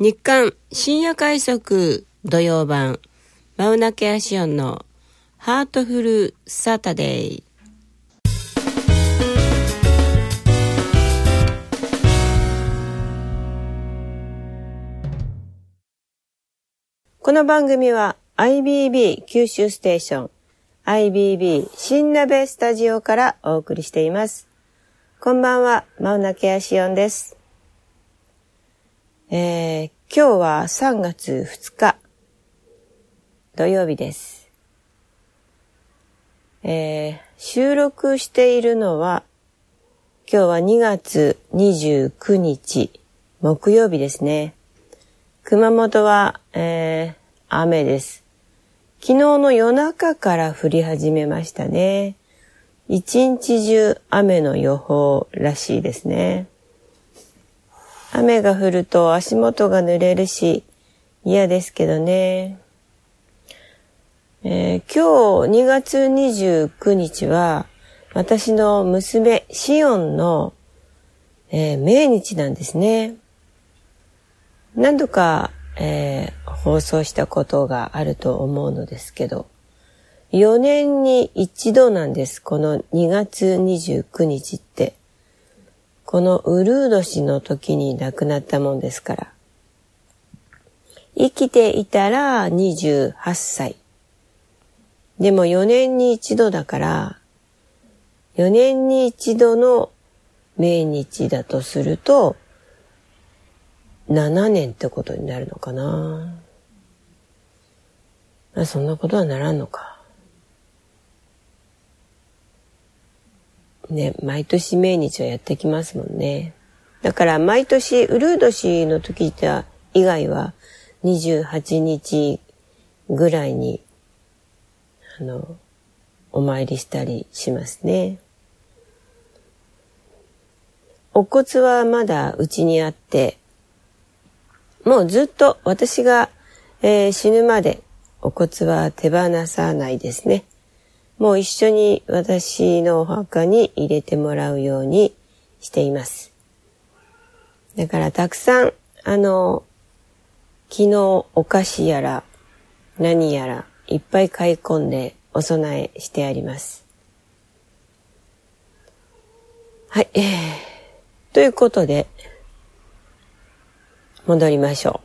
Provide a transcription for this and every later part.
日刊深夜快速土曜版マウナケアシオンのハートフルサタデーこの番組は IBB 九州ステーション IBB 新鍋スタジオからお送りしています。こんばんは、マウナケアシオンです。えー、今日は3月2日土曜日です。えー、収録しているのは今日は2月29日木曜日ですね。熊本は、えー、雨です。昨日の夜中から降り始めましたね。一日中雨の予報らしいですね。雨が降ると足元が濡れるし嫌ですけどね。えー、今日2月29日は私の娘シオンの、えー、命日なんですね。何度か、えー、放送したことがあると思うのですけど、4年に一度なんです。この2月29日って。このウルード氏の時に亡くなったもんですから。生きていたら28歳。でも4年に一度だから、4年に一度の命日だとすると、7年ってことになるのかな。まあ、そんなことはならんのか。ね、毎年命日はやってきますもんね。だから毎年、ウルード氏の時以外は28日ぐらいに、あの、お参りしたりしますね。お骨はまだうちにあって、もうずっと私が、えー、死ぬまでお骨は手放さないですね。もう一緒に私のお墓に入れてもらうようにしています。だからたくさん、あの、昨日お菓子やら何やらいっぱい買い込んでお供えしてあります。はい。えー、ということで、戻りましょ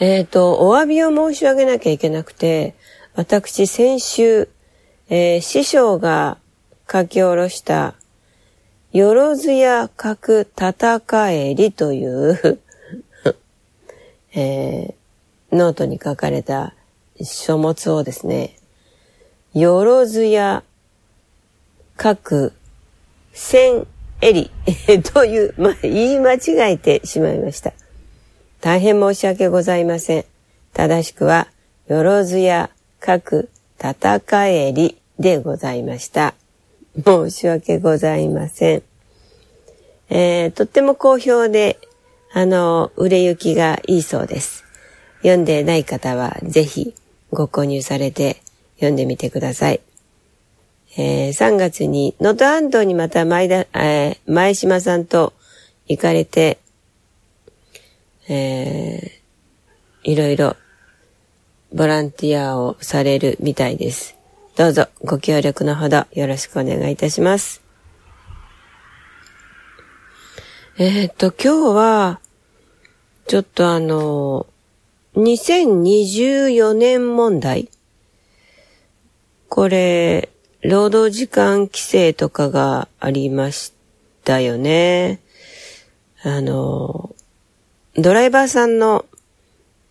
う。えっ、ー、と、お詫びを申し上げなきゃいけなくて、私先週、えー、師匠が書き下ろした、よろずや書く戦えりという えー、ノートに書かれた書物をですね、よろずや書く千えり という、まあ、言い間違えてしまいました。大変申し訳ございません。正しくは、よろずや各戦えりでございました。申し訳ございません。えー、とっても好評で、あの、売れ行きがいいそうです。読んでない方はぜひご購入されて読んでみてください。えー、3月に能登半島にまた前田、えー、前島さんと行かれて、えー、いろいろボランティアをされるみたいです。どうぞご協力のほどよろしくお願いいたします。えー、っと、今日は、ちょっとあの、2024年問題。これ、労働時間規制とかがありましたよね。あの、ドライバーさんの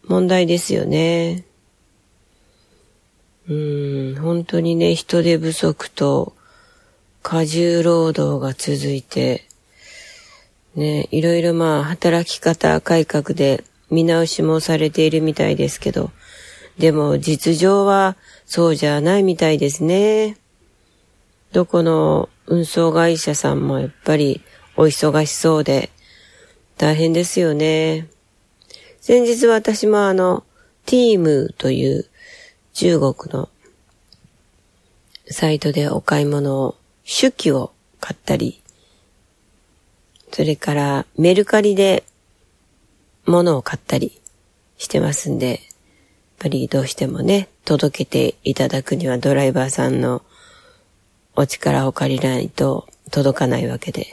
問題ですよね。うん、本当にね、人手不足と過重労働が続いて、ね、いろいろまあ働き方改革で見直しもされているみたいですけど、でも実情はそうじゃないみたいですね。どこの運送会社さんもやっぱりお忙しそうで大変ですよね。先日私もあの、ティームという中国のサイトでお買い物を、手記を買ったり、それからメルカリで物を買ったりしてますんで、やっぱりどうしてもね、届けていただくにはドライバーさんのお力を借りないと届かないわけで、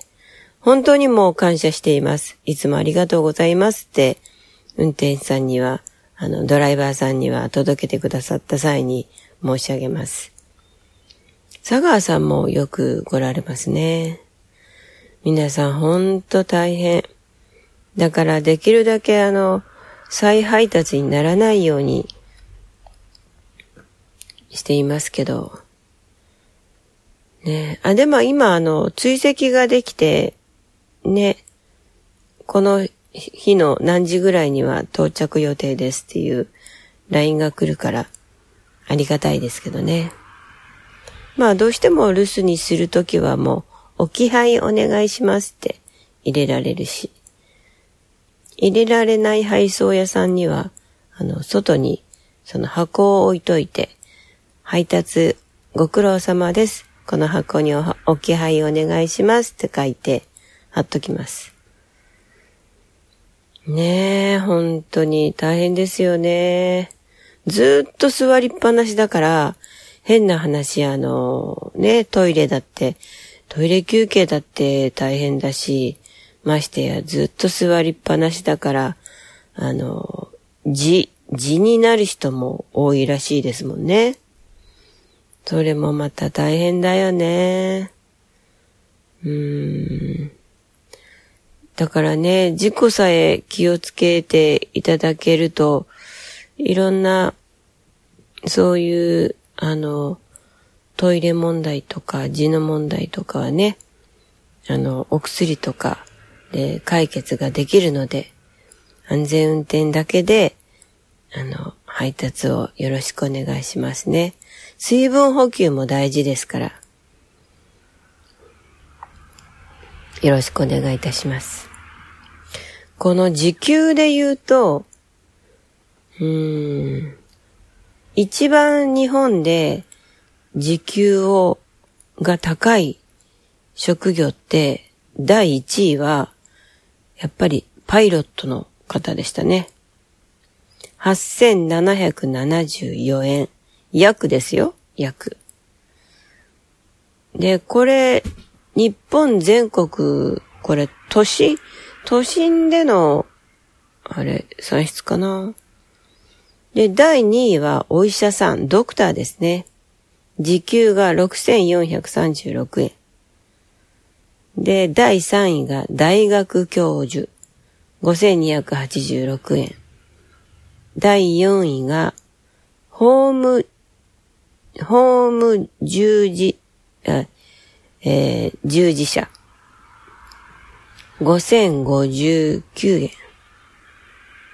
本当にもう感謝しています。いつもありがとうございますって、運転手さんには、あの、ドライバーさんには届けてくださった際に申し上げます。佐川さんもよく来られますね。皆さんほんと大変。だからできるだけあの、再配達にならないようにしていますけど。ねあ、でも今あの、追跡ができて、ね、この日の何時ぐらいには到着予定ですっていう LINE が来るからありがたいですけどね。まあどうしても留守にするときはもう置き配お願いしますって入れられるし、入れられない配送屋さんには、あの、外にその箱を置いといて、配達ご苦労様です。この箱に置き配お願いしますって書いて、貼っときます。ねえ、本当に大変ですよね。ずっと座りっぱなしだから、変な話、あの、ね、トイレだって、トイレ休憩だって大変だし、ましてやずっと座りっぱなしだから、あの、字、字になる人も多いらしいですもんね。それもまた大変だよね。うーん。だからね、事故さえ気をつけていただけると、いろんな、そういう、あの、トイレ問題とか、字の問題とかはね、あの、お薬とかで解決ができるので、安全運転だけで、あの、配達をよろしくお願いしますね。水分補給も大事ですから。よろしくお願いいたします。この時給で言うと、うーん、一番日本で時給を、が高い職業って第1位は、やっぱりパイロットの方でしたね。8774円。約ですよ。約。で、これ、日本全国、これ、都市、都心での、あれ、算出かな？で、第2位はお医者さん、ドクターですね。時給が6436円。で、第3位が大学教授、5286円。第4位が、ホーム、ホーム従事、えー、従事者、5059円。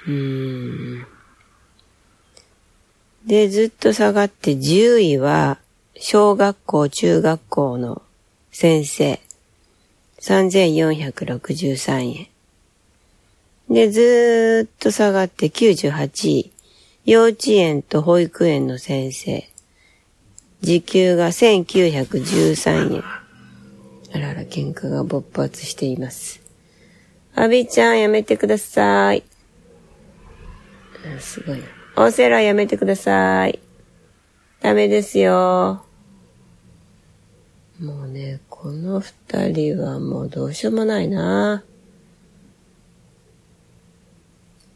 うーん。で、ずっと下がって10位は、小学校、中学校の先生。3463円。で、ずっと下がって98位。幼稚園と保育園の先生。時給が1913円。あらら、喧嘩が勃発しています。アビちゃんやめてください。すごいな。オセラやめてください。ダメですよ。もうね、この二人はもうどうしようもないな。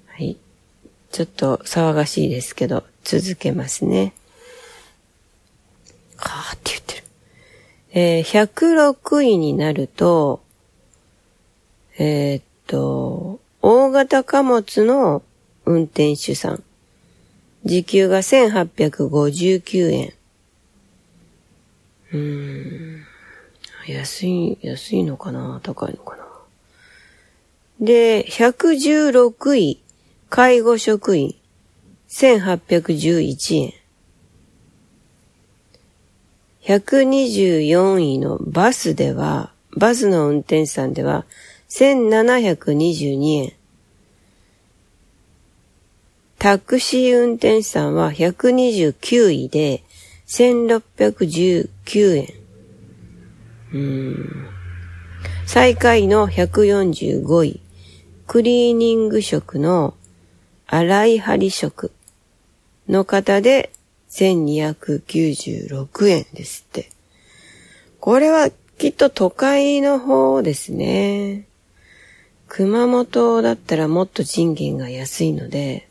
はい。ちょっと騒がしいですけど、続けますね。えー、106位になると、えー、っと、大型貨物の運転手さん。時給が1859円。うーん。安い、安いのかな？高いのかな？で、116位、介護職員、1811円。124位のバスでは、バスの運転手さんでは、1722円。タクシー運転手さんは129位で1619円。うん。最下位の145位。クリーニング職の洗い張り職の方で1296円ですって。これはきっと都会の方ですね。熊本だったらもっと賃金が安いので、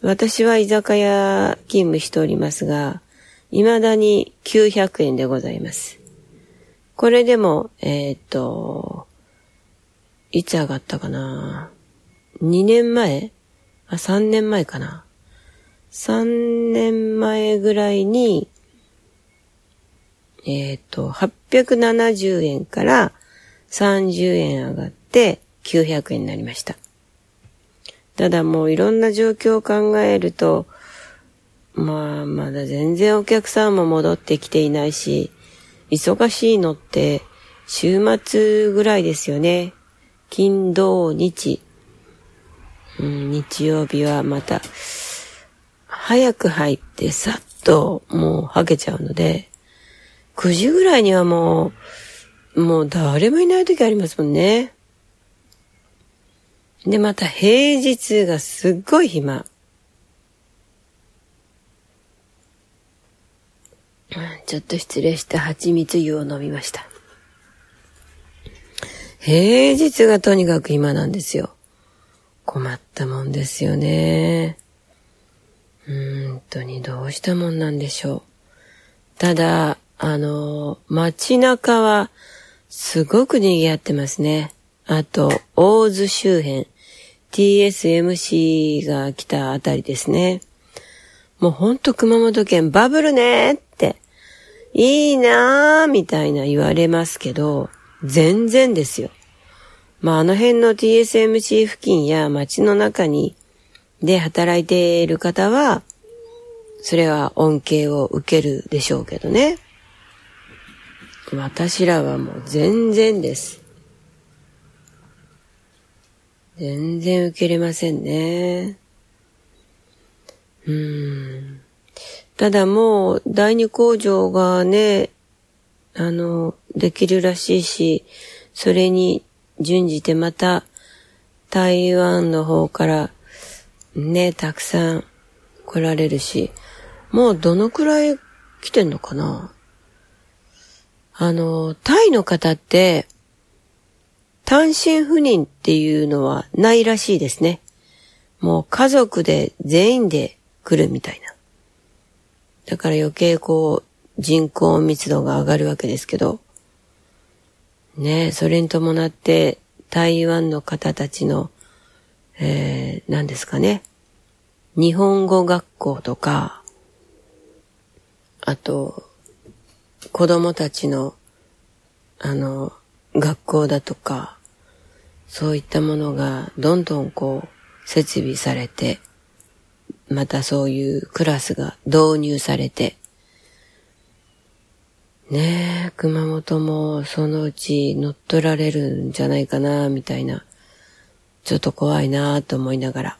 私は居酒屋勤務しておりますが、未だに900円でございます。これでも、えっ、と、いつ上がったかな ?2 年前？あ、3年前かな ?3 年前ぐらいに、えっ、と、870円から30円上がって900円になりました。ただもういろんな状況を考えると、まあ、まだ全然お客さんも戻ってきていないし、忙しいのって週末ぐらいですよね。金、土、日。うん、日曜日はまた、早く入ってさっともうはけちゃうので、9時ぐらいにはもう、もう誰もいない時ありますもんね。で、また平日がすっごい暇。ちょっと失礼して蜂蜜湯を飲みました。平日がとにかく暇なんですよ。困ったもんですよね。本当にどうしたもんなんでしょう。ただ、あの、街中はすごく賑わってますね。あと、大津周辺、TSMC が来たあたりですね。もうほんと熊本県バブルねって、いいなーみたいな言われますけど、全然ですよ。まあ、あの辺の TSMC 付近や街の中に、で働いている方は、それは恩恵を受けるでしょうけどね。私らはもう全然です。全然受けれませんね。うん。ただもう第二工場がね、あの、できるらしいし、それに準じてまた台湾の方からね、たくさん来られるし、もうどのくらい来てんのかな？あの、タイの方って、単身赴任っていうのはないらしいですね。もう家族で全員で来るみたいな。だから余計こう人口密度が上がるわけですけど、ねそれに伴って台湾の方たちの、えー、何ですかね。日本語学校とか、あと、子供たちの、あの、学校だとか、そういったものがどんどんこう設備されて、またそういうクラスが導入されて、ねえ、熊本もそのうち乗っ取られるんじゃないかな、みたいな。ちょっと怖いなぁと思いながら。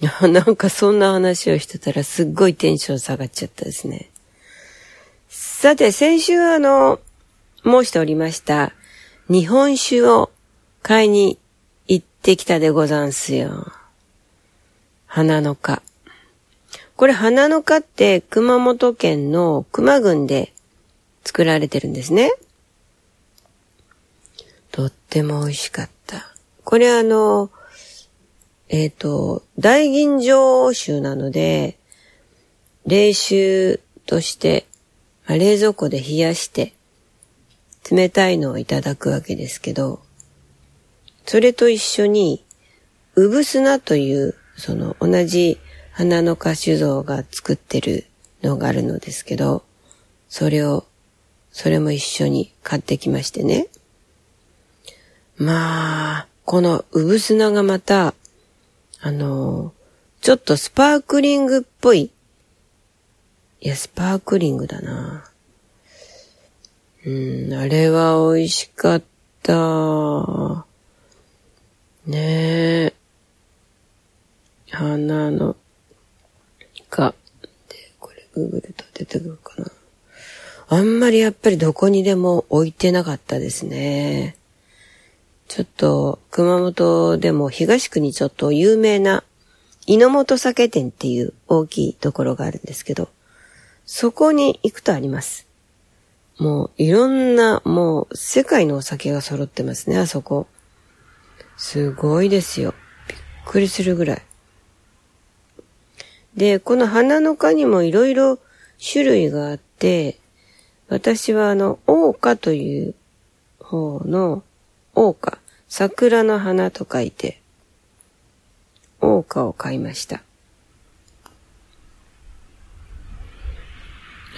なんかそんな話をしてたらすっごいテンション下がっちゃったですね。さて、先週あの、申しておりました、日本酒を買いに行ってきたでござんすよ。花の花。これ花の花って熊本県の熊郡で作られてるんですね。とっても美味しかった。これあの、えっ、ー、と、大吟醸酒なので、冷酒としてまあ、冷蔵庫で冷やして冷たいのをいただくわけですけど、それと一緒に、うぶ砂という、その同じ花の花酒造が作ってるのがあるのですけど、それを、それも一緒に買ってきましてね。まあ、このうぶ砂がまた、あの、ちょっとスパークリングっぽいいや、スパークリングだな。うん、あれは美味しかった。ねえ。花の、か。で、これグーグルと出てくるかな。あんまりやっぱりどこにでも置いてなかったですね。ちょっと熊本でも東区にちょっと有名な猪本酒店っていう大きいところがあるんですけど、そこに行くとあります。もういろんな、もう世界のお酒が揃ってますね、あそこ。すごいですよ。びっくりするぐらい。で、この花の花にもいろいろ種類があって、私はあの、桜花という方の桜花、桜の花と書いて、桜花を買いました。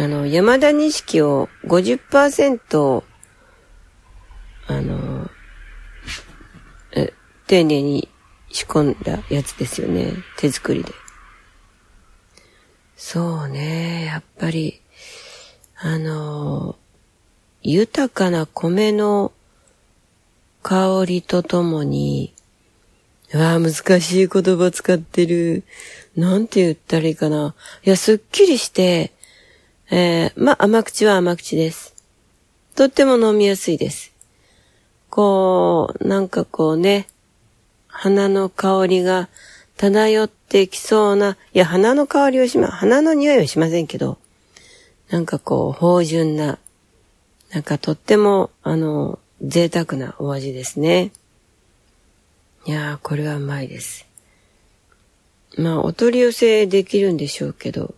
あの、山田錦を50%、あの、え、丁寧に仕込んだやつですよね。手作りで。そうね、やっぱり、あの、豊かな米の香りとともに、わあ、難しい言葉使ってる。なんて言ったらいいかな。いや、すっきりして、えー、まあ、甘口は甘口です。とっても飲みやすいです。こう、なんかこうね、花の香りが漂ってきそうな、いや、花の香りをしま、花の匂いはしませんけど、なんかこう、芳醇な、なんかとっても、あの、贅沢なお味ですね。いやー、これはうまいです。まあ、お取り寄せできるんでしょうけど、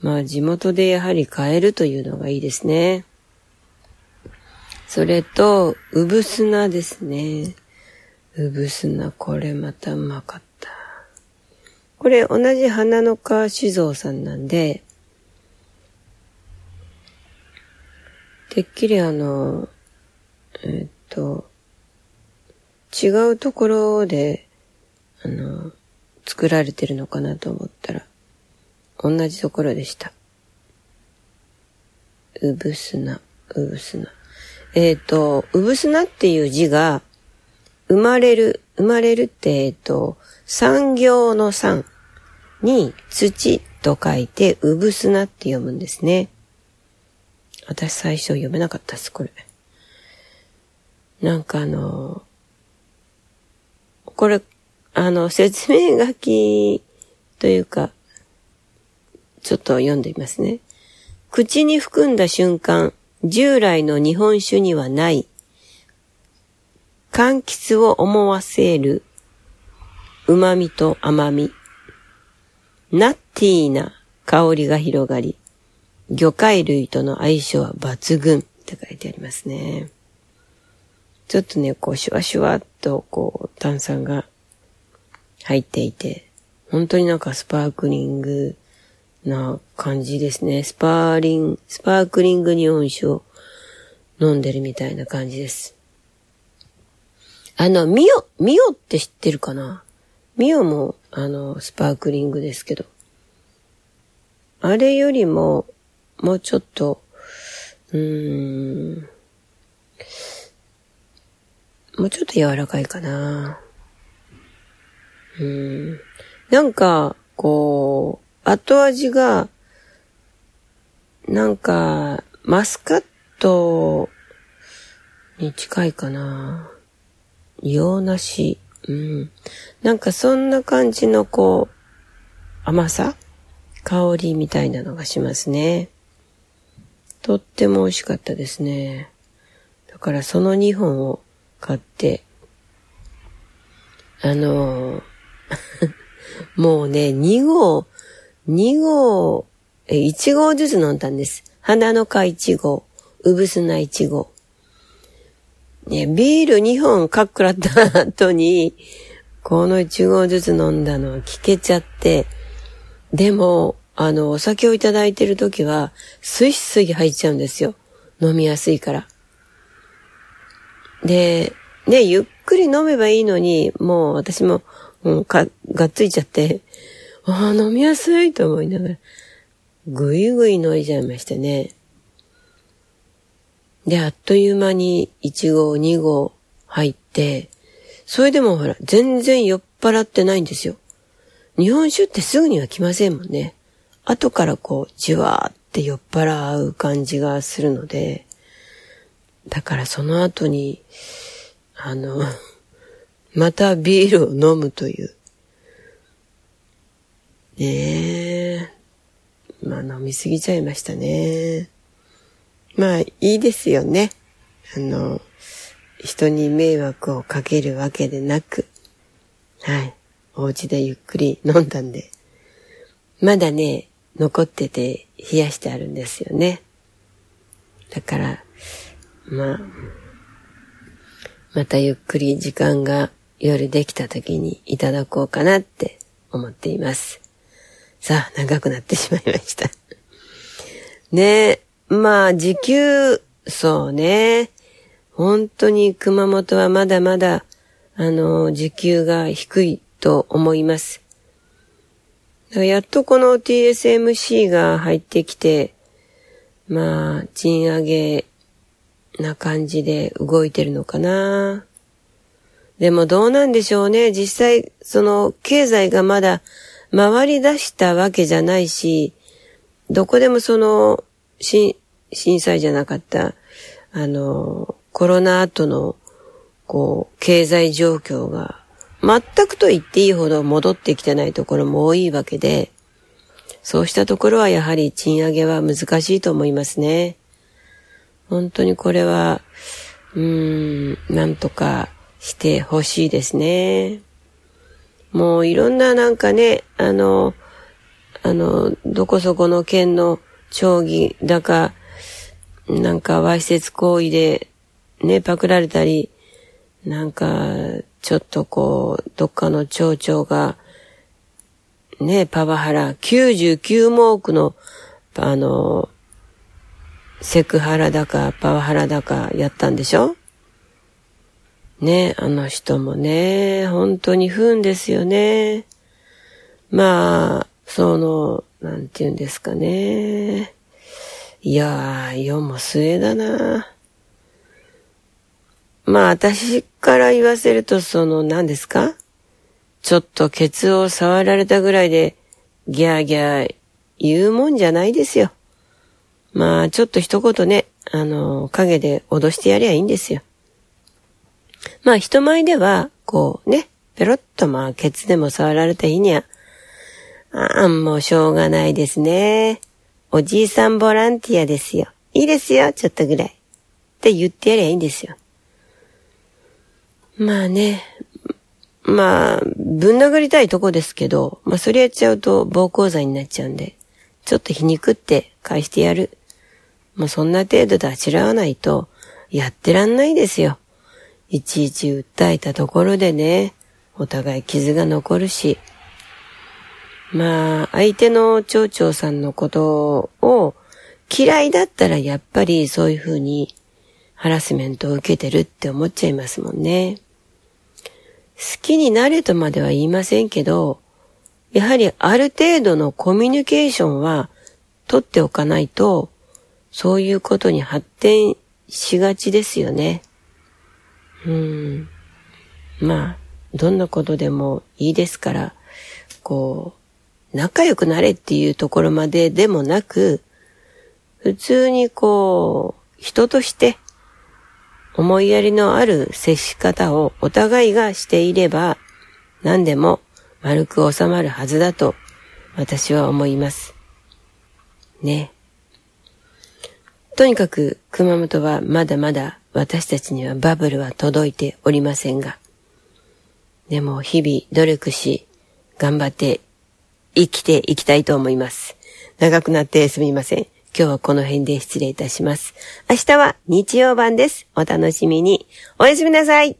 まあ地元でやはり買えるというのがいいですね。それと、うぶ砂ですね。うぶ砂、これまたうまかった。これ同じ花の川酒造さんなんで、てっきりあの、えっと、違うところで、あの、作られてるのかなと思ったら、同じところでした。うぶすな、うぶすな。えっ、ー、と、うぶすなっていう字が、生まれる、生まれるって、えっ、ー、と、産業の産に土と書いて、うぶすなって読むんですね。私最初読めなかったです、これ。なんかあの、これ、あの、説明書きというか、ちょっと読んでみますね。口に含んだ瞬間、従来の日本酒にはない、柑橘を思わせる旨味と甘み、ナッティーな香りが広がり、魚介類との相性は抜群って書いてありますね。ちょっとね、こう、シュワシュワっと、こう、炭酸が入っていて、本当になんかスパークリングな感じですね。スパーリン、スパークリング日本酒を飲んでるみたいな感じです。あの、ミオ、ミオって知ってるかな？ミオも、あの、スパークリングですけど。あれよりも、もうちょっと、うーん、もうちょっと柔らかいかな。うん。なんか、こう、後味が、なんか、マスカットに近いかな。洋梨。うん。なんかそんな感じのこう、甘さ？香りみたいなのがしますね。とっても美味しかったですね。だからその2本を買って、あの もうね、2号2号、え、1号ずつ飲んだんです。花の花1号、うぶすな1号。ね、ビール2本かっくらった後に、この1号ずつ飲んだのは聞けちゃって、でも、あの、お酒をいただいてる時は、スイスイ入っちゃうんですよ。飲みやすいから。で、ね、ゆっくり飲めばいいのに、もう私も、うん、か、がっついちゃって、ああ、飲みやすいと思いながら、ぐいぐい飲いじゃいましてね。で、あっという間に1号、2号入って、それでもほら、全然酔っ払ってないんですよ。日本酒ってすぐには来ませんもんね。後からこう、じわーって酔っ払う感じがするので、だからその後に、あの、またビールを飲むという。ねえ。まあ飲みすぎちゃいましたね。まあいいですよね。あの、人に迷惑をかけるわけでなく、はい。お家でゆっくり飲んだんで、まだね、残ってて冷やしてあるんですよね。だから、まあ、またゆっくり時間が夜できた時にいただこうかなって思っています。さあ、長くなってしまいました。ねえ、まあ、時給、そうね。本当に熊本はまだまだ、あの、時給が低いと思います。やっとこの TSMC が入ってきて、まあ、賃上げな感じで動いてるのかな。でもどうなんでしょうね。実際、その経済がまだ回り出したわけじゃないし、どこでもその、震災じゃなかった、あの、コロナ後の、こう、経済状況が、全くと言っていいほど戻ってきてないところも多いわけで、そうしたところはやはり賃上げは難しいと思いますね。本当にこれは、うーん、なんとかしてほしいですね。もういろんななんかね、あの、あの、どこそこの県の町議だか、なんかわいせつ行為でね、パクられたり、なんか、ちょっとこう、どっかの町長が、ね、パワハラ、99目の、あの、セクハラだか、パワハラだかやったんでしょ？ね、あの人もね、本当に不運ですよね。まあ、その、なんて言うんですかね。いやー、世も末だな。まあ、私から言わせると、その、何ですか？ちょっとケツを触られたぐらいで、ギャーギャー言うもんじゃないですよ。まあ、ちょっと一言ね、あの、影で脅してやりゃいいんですよ。まあ、人前では、こうね、ペロッとまあ、ケツでも触られた日には、ああ、もうしょうがないですね。おじいさんボランティアですよ。いいですよ、ちょっとぐらい。って言ってやりゃいいんですよ。まあね、まあ、ぶん殴りたいとこですけど、まあそれやっちゃうと暴行罪になっちゃうんで、ちょっと皮肉って返してやる。もうそんな程度であちらわないと、やってらんないですよ。いちいち訴えたところでね、お互い傷が残るし。まあ、相手の町長さんのことを嫌いだったらやっぱりそういうふうにハラスメントを受けてるって思っちゃいますもんね。好きになれとまでは言いませんけど、やはりある程度のコミュニケーションは取っておかないと、そういうことに発展しがちですよね。うん。まあ、どんなことでもいいですから、こう、仲良くなれっていうところまででもなく、普通にこう、人として思いやりのある接し方をお互いがしていれば、何でも丸く収まるはずだと私は思います。ね。とにかく熊本はまだまだ私たちにはバブルは届いておりませんが、でも日々努力し、頑張って生きていきたいと思います。長くなってすみません。今日はこの辺で失礼いたします。明日は日曜版です。お楽しみに。おやすみなさい。